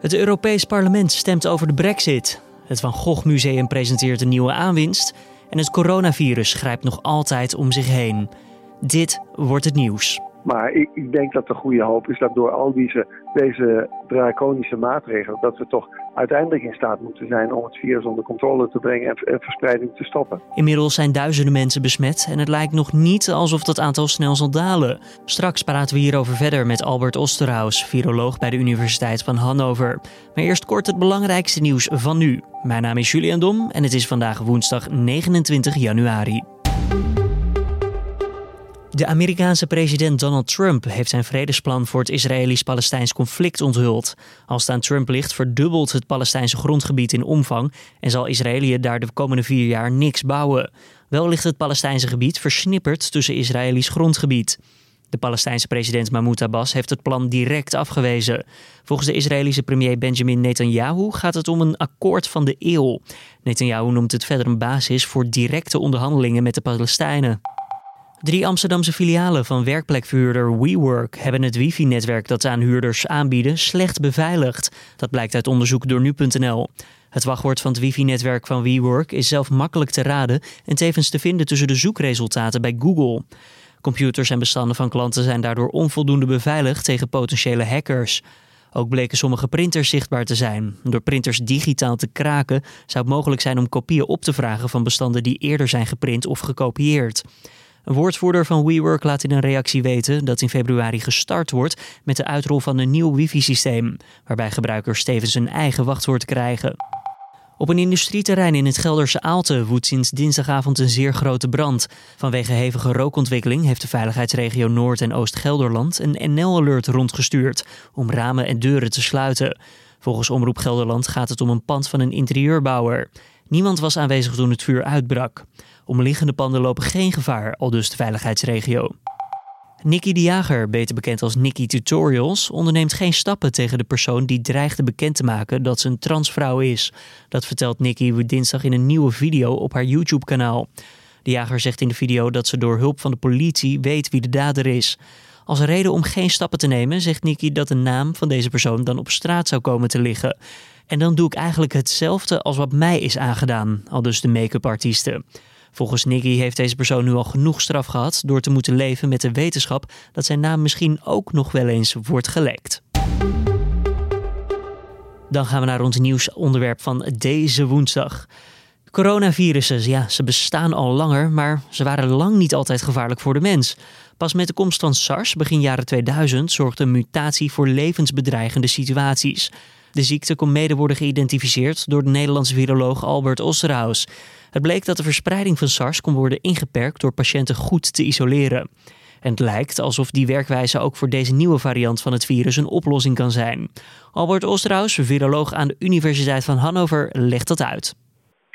Het Europees Parlement stemt over de Brexit. Het Van Gogh Museum presenteert een nieuwe aanwinst. En het coronavirus grijpt nog altijd om zich heen. Dit wordt het nieuws. Maar ik, ik, denk dat de goede hoop is dat door al deze, deze draconische maatregelen, dat we toch uiteindelijk in staat moeten zijn om het virus onder controle te brengen en, verspreiding te stoppen. Inmiddels zijn duizenden mensen besmet en het lijkt nog niet alsof dat aantal snel zal dalen. Straks praten we hierover verder met Albert Osterhaus, viroloog bij de Universiteit van Hannover. Maar eerst kort het belangrijkste nieuws van nu. Mijn naam is Julian Dom en het is vandaag woensdag 29 januari. De Amerikaanse president Donald Trump heeft zijn vredesplan voor het Israëlisch-Palestijns conflict onthuld. Als het aan Trump ligt, verdubbelt het Palestijnse grondgebied in omvang en zal Israëlië daar de komende vier jaar niks bouwen. Wel ligt het Palestijnse gebied versnipperd tussen Israëlisch grondgebied. De Palestijnse president Mahmoud Abbas heeft het plan direct afgewezen. Volgens de Israëlische premier Benjamin Netanyahu gaat het om een akkoord van de eeuw. Netanyahu noemt het verder een basis voor directe onderhandelingen met de Palestijnen. Drie Amsterdamse filialen van werkplekverhuurder WeWork hebben het wifi-netwerk dat ze aan huurders aanbieden slecht beveiligd. Dat blijkt uit onderzoek door nu.nl. Het wachtwoord van het wifi-netwerk van WeWork is zelf makkelijk te raden en tevens te vinden tussen de zoekresultaten bij Google. Computers en bestanden van klanten zijn daardoor onvoldoende beveiligd tegen potentiële hackers. Ook bleken sommige printers zichtbaar te zijn. Door printers digitaal te kraken zou het mogelijk zijn om kopieën op te vragen van bestanden die eerder zijn geprint of gekopieerd. Een woordvoerder van WeWork laat in een reactie weten dat in februari gestart wordt met de uitrol van een nieuw wifi-systeem, waarbij gebruikers tevens een eigen wachtwoord krijgen. Op een industrieterrein in het Gelderse Aalte woedt sinds dinsdagavond een zeer grote brand. Vanwege hevige rookontwikkeling heeft de veiligheidsregio Noord- en Oost-Gelderland een NL-alert rondgestuurd om ramen en deuren te sluiten. Volgens Omroep Gelderland gaat het om een pand van een interieurbouwer. Niemand was aanwezig toen het vuur uitbrak. Omliggende panden lopen geen gevaar, al dus de veiligheidsregio. Nicky de Jager, beter bekend als Nicky Tutorials, onderneemt geen stappen tegen de persoon die dreigde bekend te maken dat ze een transvrouw is. Dat vertelt Nicky dinsdag in een nieuwe video op haar YouTube-kanaal. De jager zegt in de video dat ze door hulp van de politie weet wie de dader is. Als reden om geen stappen te nemen, zegt Nicky dat de naam van deze persoon dan op straat zou komen te liggen. En dan doe ik eigenlijk hetzelfde als wat mij is aangedaan, al dus de make-up artiesten. Volgens Nicky heeft deze persoon nu al genoeg straf gehad door te moeten leven met de wetenschap dat zijn naam misschien ook nog wel eens wordt gelekt. Dan gaan we naar ons nieuwsonderwerp van deze woensdag. Coronavirussen, ja, ze bestaan al langer, maar ze waren lang niet altijd gevaarlijk voor de mens. Pas met de komst van SARS begin jaren 2000 zorgde een mutatie voor levensbedreigende situaties. De ziekte kon mede worden geïdentificeerd door de Nederlandse viroloog Albert Osterhaus. Het bleek dat de verspreiding van SARS kon worden ingeperkt door patiënten goed te isoleren. En het lijkt alsof die werkwijze ook voor deze nieuwe variant van het virus een oplossing kan zijn. Albert Osterhaus, viroloog aan de Universiteit van Hannover, legt dat uit.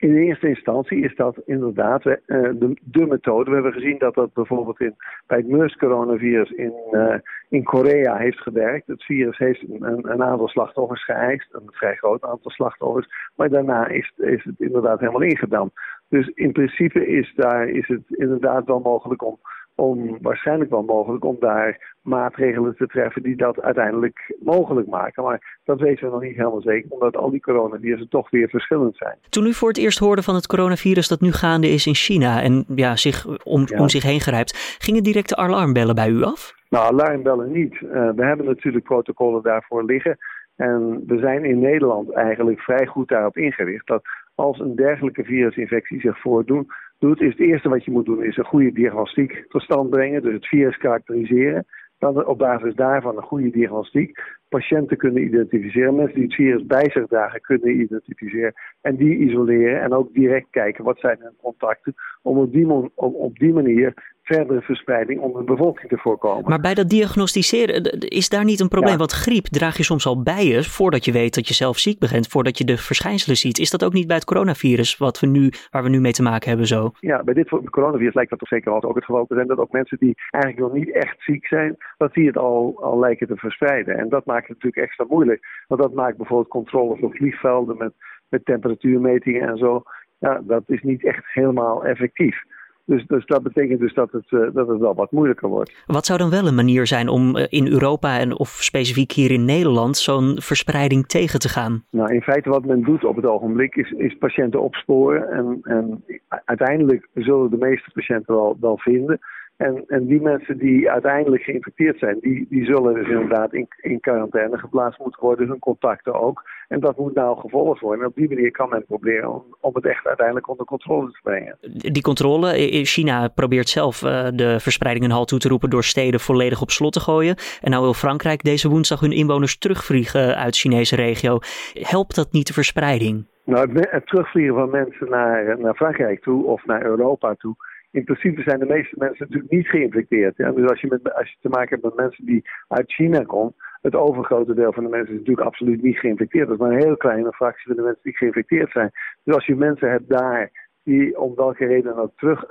In eerste instantie is dat inderdaad uh, de, de, methode. We hebben gezien dat dat bijvoorbeeld in, bij het MERS-coronavirus in, uh, in Korea heeft gewerkt. Het virus heeft een, een, aantal slachtoffers geëist, een vrij groot aantal slachtoffers. Maar daarna is, is het inderdaad helemaal ingedampt. Dus in principe is, daar, is het inderdaad wel mogelijk om om waarschijnlijk wel mogelijk om daar maatregelen te treffen die dat uiteindelijk mogelijk maken. Maar dat weten we nog niet helemaal zeker, omdat al die coronavirussen toch weer verschillend zijn. Toen u voor het eerst hoorde van het coronavirus dat nu gaande is in China en ja, zich om, om zich heen grijpt, gingen directe alarmbellen bij u af? Nou, alarmbellen niet. Uh, we hebben natuurlijk protocollen daarvoor liggen. En we zijn in Nederland eigenlijk vrij goed daarop ingericht dat als een dergelijke virusinfectie zich voordoet, doet, is het eerste wat je moet doen, is een goede diagnostiek tot stand brengen. Dus het virus karakteriseren. Dan op basis daarvan een goede diagnostiek patiënten kunnen identificeren. Mensen die het virus bij zich dragen kunnen identificeren. En die isoleren en ook direct kijken wat zijn hun contacten. Om op die, om op die manier verdere verspreiding onder de bevolking te voorkomen. Maar bij dat diagnosticeren, is daar niet een probleem? Want griep draag je soms al bij je voordat je weet dat je zelf ziek bent, voordat je de verschijnselen ziet. Is dat ook niet bij het coronavirus wat we nu, waar we nu mee te maken hebben zo? Ja, bij dit coronavirus lijkt dat toch zeker ook het geval te zijn dat ook mensen die eigenlijk nog niet echt ziek zijn, dat die het al, al lijken te verspreiden. En dat maakt het natuurlijk extra moeilijk. Want dat maakt bijvoorbeeld controles op vliegvelden met, met temperatuurmetingen en zo. Ja, dat is niet echt helemaal effectief. Dus, dus dat betekent dus dat het, uh, dat het wel wat moeilijker wordt. Wat zou dan wel een manier zijn om in Europa en of specifiek hier in Nederland zo'n verspreiding tegen te gaan? Nou, in feite wat men doet op het ogenblik is, is patiënten opsporen. En, en uiteindelijk zullen de meeste patiënten wel, wel vinden. En, en die mensen die uiteindelijk geïnfecteerd zijn, die, die zullen dus inderdaad in, in quarantaine geplaatst moeten worden, hun contacten ook. En dat moet nou gevolgd worden. En op die manier kan men proberen om, om het echt uiteindelijk onder controle te brengen. Die controle, China probeert zelf uh, de verspreiding een halt toe te roepen door steden volledig op slot te gooien. En nou wil Frankrijk deze woensdag hun inwoners terugvliegen uit de Chinese regio. Helpt dat niet de verspreiding? Nou, het, het terugvliegen van mensen naar, naar Frankrijk toe of naar Europa toe in principe zijn de meeste mensen natuurlijk niet geïnfecteerd. Dus als je, met, als je te maken hebt met mensen die uit China komen, het overgrote deel van de mensen is natuurlijk absoluut niet geïnfecteerd. Dat is maar een heel kleine fractie van de mensen die geïnfecteerd zijn. Dus als je mensen hebt daar die om welke reden ook terug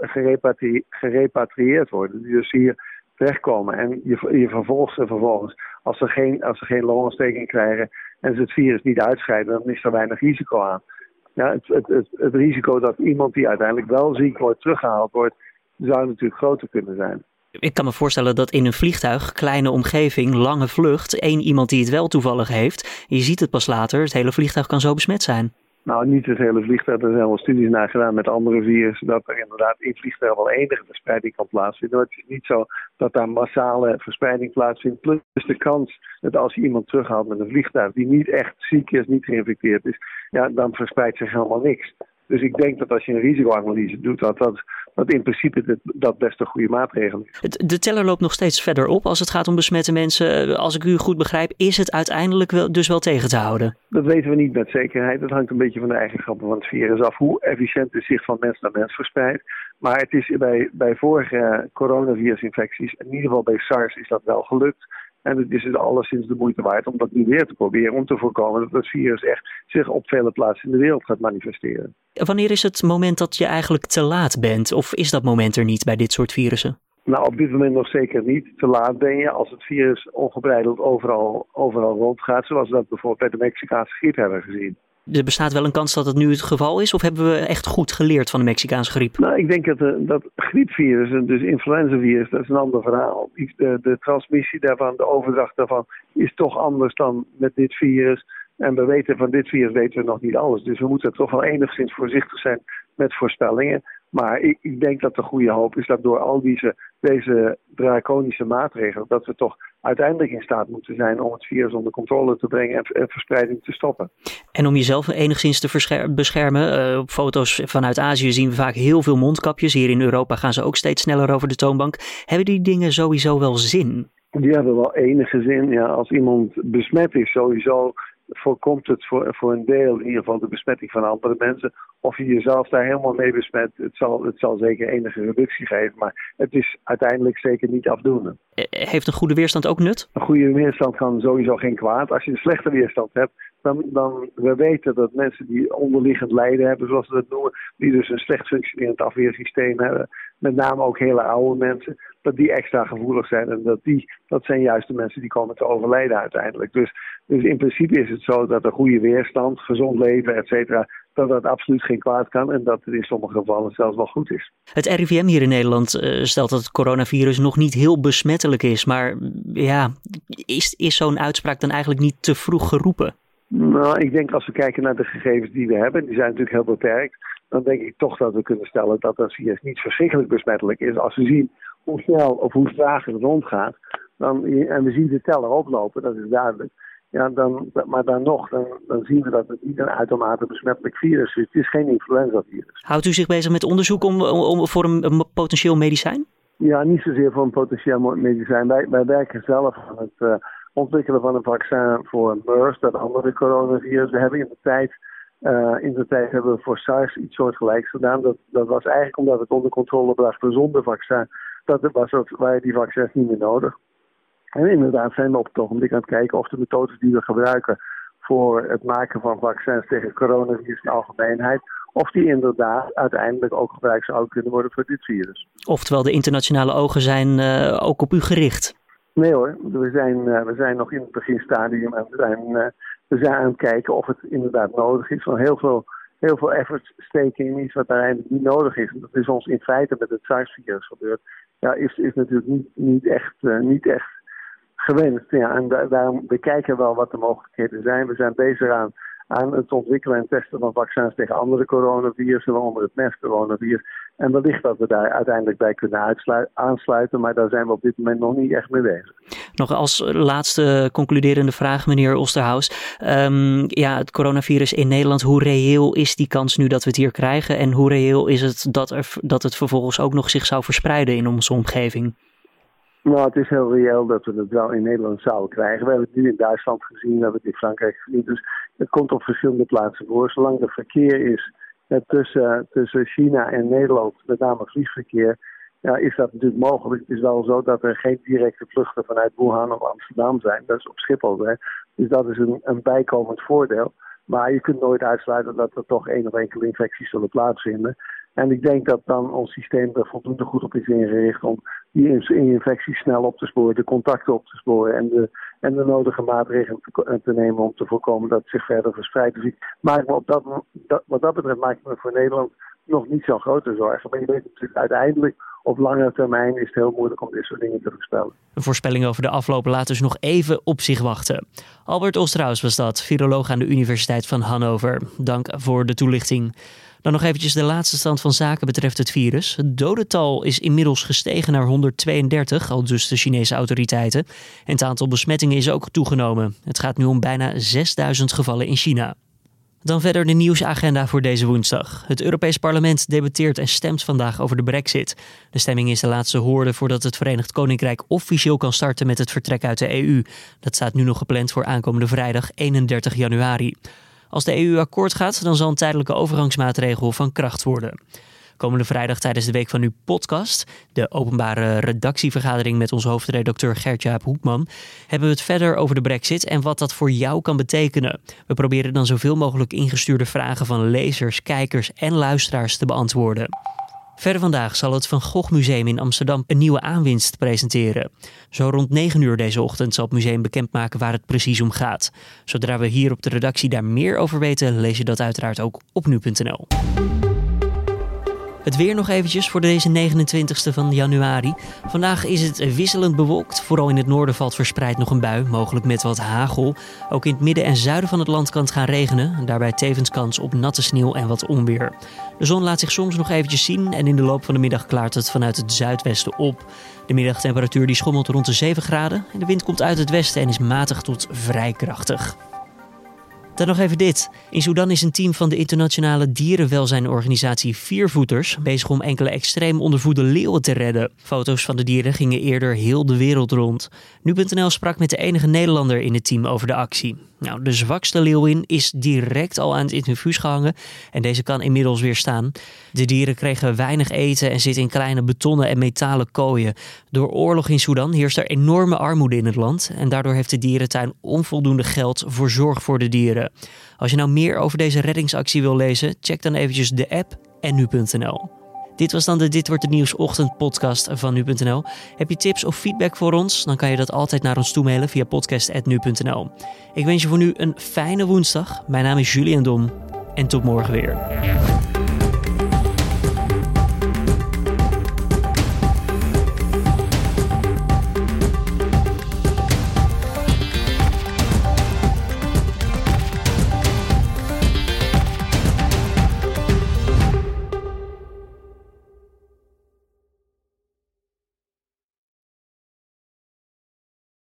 gerepatrieerd worden, die dus hier terechtkomen en je, je vervolgt ze vervolgens, als ze geen, als ze geen longontsteking krijgen en ze het virus niet uitscheiden, dan is er weinig risico aan ja, het, het, het, het, risico dat iemand die uiteindelijk wel ziek wordt teruggehaald wordt, zou natuurlijk groter kunnen zijn. Ik kan me voorstellen dat in een vliegtuig, kleine omgeving, lange vlucht, één iemand die het wel toevallig heeft, je ziet het pas later, het hele vliegtuig kan zo besmet zijn. Nou, niet het hele vliegtuig. Er zijn wel studies naar gedaan met andere virussen. Dat er inderdaad in vliegtuig wel enige verspreiding kan plaatsvinden. Maar het is niet zo dat daar massale verspreiding plaatsvindt. Plus de kans dat als je iemand terughaalt met een vliegtuig die niet echt ziek is, niet geïnfecteerd is, ja, dan verspreidt zich helemaal niks. Dus ik denk dat als je een risicoanalyse doet, dat dat, dat in principe dat best een goede maatregel is. De teller loopt nog steeds verder op als het gaat om besmette mensen. Als ik u goed begrijp, is het uiteindelijk wel, dus wel tegen te houden? Dat weten we niet met zekerheid. Dat hangt een beetje van de eigenschappen van het virus af. Hoe efficiënt het zich van mens naar mens verspreidt. Maar het is bij, bij vorige coronavirusinfecties, in ieder geval bij SARS, is dat wel gelukt. En het is dus alleszins de moeite waard om dat nu weer te proberen. Om te voorkomen dat het virus echt zich op vele plaatsen in de wereld gaat manifesteren. Wanneer is het moment dat je eigenlijk te laat bent? Of is dat moment er niet bij dit soort virussen? Nou, op dit moment nog zeker niet. Te laat ben je als het virus ongebreideld overal, overal rondgaat. Zoals we dat bijvoorbeeld bij de Mexicaanse griep hebben gezien. Er bestaat wel een kans dat het nu het geval is? Of hebben we echt goed geleerd van de Mexicaanse griep? Nou, ik denk dat, uh, dat griepvirus, dus influenzavirus, dat is een ander verhaal. De, de transmissie daarvan, de overdracht daarvan, is toch anders dan met dit virus. En we weten van dit virus weten we nog niet alles. Dus we moeten toch wel enigszins voorzichtig zijn met voorspellingen. Maar ik, ik, denk dat de goede hoop is dat door al deze, deze draconische maatregelen, dat we toch uiteindelijk in staat moeten zijn om het virus onder controle te brengen en, verspreiding te stoppen. En om jezelf enigszins te beschermen, uh, op foto's vanuit Azië zien we vaak heel veel mondkapjes. Hier in Europa gaan ze ook steeds sneller over de toonbank. Hebben die dingen sowieso wel zin? Die hebben wel enige zin. Ja, als iemand besmet is, sowieso voorkomt het voor, voor een deel in ieder geval de besmetting van andere mensen. Of je jezelf daar helemaal mee besmet, het zal, het zal zeker enige reductie geven. Maar het is uiteindelijk zeker niet afdoende. Eh, heeft een goede weerstand ook nut? Een goede weerstand kan sowieso geen kwaad. Als je een slechte weerstand hebt, dan, dan we weten dat mensen die onderliggend lijden hebben, zoals we dat noemen, die dus een slecht functionerend afweersysteem hebben, met name ook hele oude mensen, dat die extra gevoelig zijn. En dat, die, dat zijn juist de mensen die komen te overlijden uiteindelijk. Dus, dus in principe is het zo dat een goede weerstand, gezond leven, et cetera, dat dat absoluut geen kwaad kan en dat het in sommige gevallen zelfs wel goed is. Het RIVM hier in Nederland uh, stelt dat het coronavirus nog niet heel besmettelijk is. Maar ja, is, is zo'n uitspraak dan eigenlijk niet te vroeg geroepen? Nou, ik denk als we kijken naar de gegevens die we hebben, die zijn natuurlijk heel beperkt, dan denk ik toch dat we kunnen stellen dat dat virus niet verschrikkelijk besmettelijk is. Als we zien hoe snel of hoe traag het rondgaat, dan, en we zien de teller oplopen, dat is duidelijk. Ja, dan, maar dan nog, dan, dan zien we dat het niet een uitermate besmettelijk virus is. Het is geen influenza-virus. Houdt u zich bezig met onderzoek om, om, voor een, potentieel medicijn? Ja, niet zozeer voor een potentieel medicijn. Wij, wij werken zelf aan het uh, ontwikkelen van een vaccin voor MERS, dat andere coronavirus. We hebben in de tijd, uh, in de tijd hebben we voor SARS iets soortgelijks gedaan. Dat, dat was eigenlijk omdat we het onder controle brachten zonder vaccin. Dat was, waren die vaccins niet meer nodig. En inderdaad zijn we op het ogenblik aan het kijken of de methodes die we gebruiken voor het maken van vaccins tegen coronavirus in algemeenheid, of die inderdaad uiteindelijk ook gebruikt zouden kunnen worden voor dit virus. Oftewel, de internationale ogen zijn uh, ook op u gericht. Nee hoor, we zijn, uh, we zijn nog in het beginstadium en we zijn, we zijn aan het kijken of het inderdaad nodig is. Want heel veel heel veel effort in iets wat eigenlijk niet nodig is. Dat is ons in feite met het SARS-virus gebeurd. Ja, is, is natuurlijk niet, niet, echt, uh, niet echt gewenst. Ja, en daarom, we kijken wel wat de mogelijkheden zijn. We zijn bezig aan aan het ontwikkelen en testen van vaccins tegen andere coronavirussen, waaronder het MERS-coronavirus. En wellicht dat we daar uiteindelijk bij kunnen aansluiten, maar daar zijn we op dit moment nog niet echt mee bezig. Nog als laatste concluderende vraag, meneer Osterhaus. Um, ja, het coronavirus in Nederland, hoe reëel is die kans nu dat we het hier krijgen? En hoe reëel is het dat, er, dat het vervolgens ook nog zich zou verspreiden in onze omgeving? Nou, het is heel reëel dat we het wel in Nederland zouden krijgen. We hebben het nu in Duitsland gezien, we hebben het in Frankrijk gezien. Dus het komt op verschillende plaatsen voor. Zolang er verkeer is eh, tussen, tussen China en Nederland, met name vliegverkeer, ja, is dat natuurlijk mogelijk. Het is wel zo dat er geen directe vluchten vanuit Wuhan of Amsterdam zijn. Dat is op Schiphol. Dus dat is een, een bijkomend voordeel. Maar je kunt nooit uitsluiten dat er toch één of enkele infecties zullen plaatsvinden. En ik denk dat dan ons systeem er voldoende goed op is ingericht om die infecties snel op te sporen, de contacten op te sporen en de, en de nodige maatregelen te, nemen om te voorkomen dat het zich verder verspreidt. Dus me op dat, wat dat betreft maak ik me voor Nederland nog niet zo grote zorgen. Maar je weet natuurlijk uiteindelijk op lange termijn is het heel moeilijk om dit soort dingen te voorspellen. Een voorspelling over de afloop laat dus nog even op zich wachten. Albert Osterhaus was dat, viroloog aan de Universiteit van Hannover. Dank voor de toelichting. Dan nog eventjes de laatste stand van zaken betreft het virus. Het dodental is inmiddels gestegen naar 132, al dus de Chinese autoriteiten. En het aantal besmettingen is ook toegenomen. Het gaat nu om bijna 6000 gevallen in China. Dan verder de nieuwsagenda voor deze woensdag. Het Europees Parlement debatteert en stemt vandaag over de Brexit. De stemming is de laatste hoorde voordat het Verenigd Koninkrijk officieel kan starten met het vertrek uit de EU. Dat staat nu nog gepland voor aankomende vrijdag 31 januari. Als de EU akkoord gaat, dan zal een tijdelijke overgangsmaatregel van kracht worden. Komende vrijdag tijdens de Week van Nu podcast, de openbare redactievergadering met onze hoofdredacteur Gert-Jaap Hoekman, hebben we het verder over de brexit en wat dat voor jou kan betekenen. We proberen dan zoveel mogelijk ingestuurde vragen van lezers, kijkers en luisteraars te beantwoorden. Verder vandaag zal het Van Gogh Museum in Amsterdam een nieuwe aanwinst presenteren. Zo rond 9 uur deze ochtend zal het museum bekendmaken waar het precies om gaat. Zodra we hier op de redactie daar meer over weten, lees je dat uiteraard ook op nu.nl. Het weer nog eventjes voor deze 29e van januari. Vandaag is het wisselend bewolkt. Vooral in het noorden valt verspreid nog een bui, mogelijk met wat hagel. Ook in het midden en zuiden van het land kan het gaan regenen. Daarbij tevens kans op natte sneeuw en wat onweer. De zon laat zich soms nog eventjes zien en in de loop van de middag klaart het vanuit het zuidwesten op. De middagtemperatuur die schommelt rond de 7 graden en de wind komt uit het westen en is matig tot vrij krachtig. Dan nog even dit. In Sudan is een team van de internationale dierenwelzijnorganisatie Viervoeters bezig om enkele extreem ondervoede leeuwen te redden. Foto's van de dieren gingen eerder heel de wereld rond. Nu.nl sprak met de enige Nederlander in het team over de actie. Nou, de zwakste leeuwin is direct al aan het infuus gehangen en deze kan inmiddels weer staan. De dieren kregen weinig eten en zitten in kleine betonnen en metalen kooien. Door oorlog in Sudan heerst er enorme armoede in het land en daardoor heeft de dierentuin onvoldoende geld voor zorg voor de dieren. Als je nou meer over deze reddingsactie wil lezen, check dan eventjes de app en nu.nl. Dit was dan de Dit wordt het nieuws ochtendpodcast van nu.nl. Heb je tips of feedback voor ons? Dan kan je dat altijd naar ons toemailen via podcast@nu.nl. Ik wens je voor nu een fijne woensdag. Mijn naam is Julian Dom en tot morgen weer.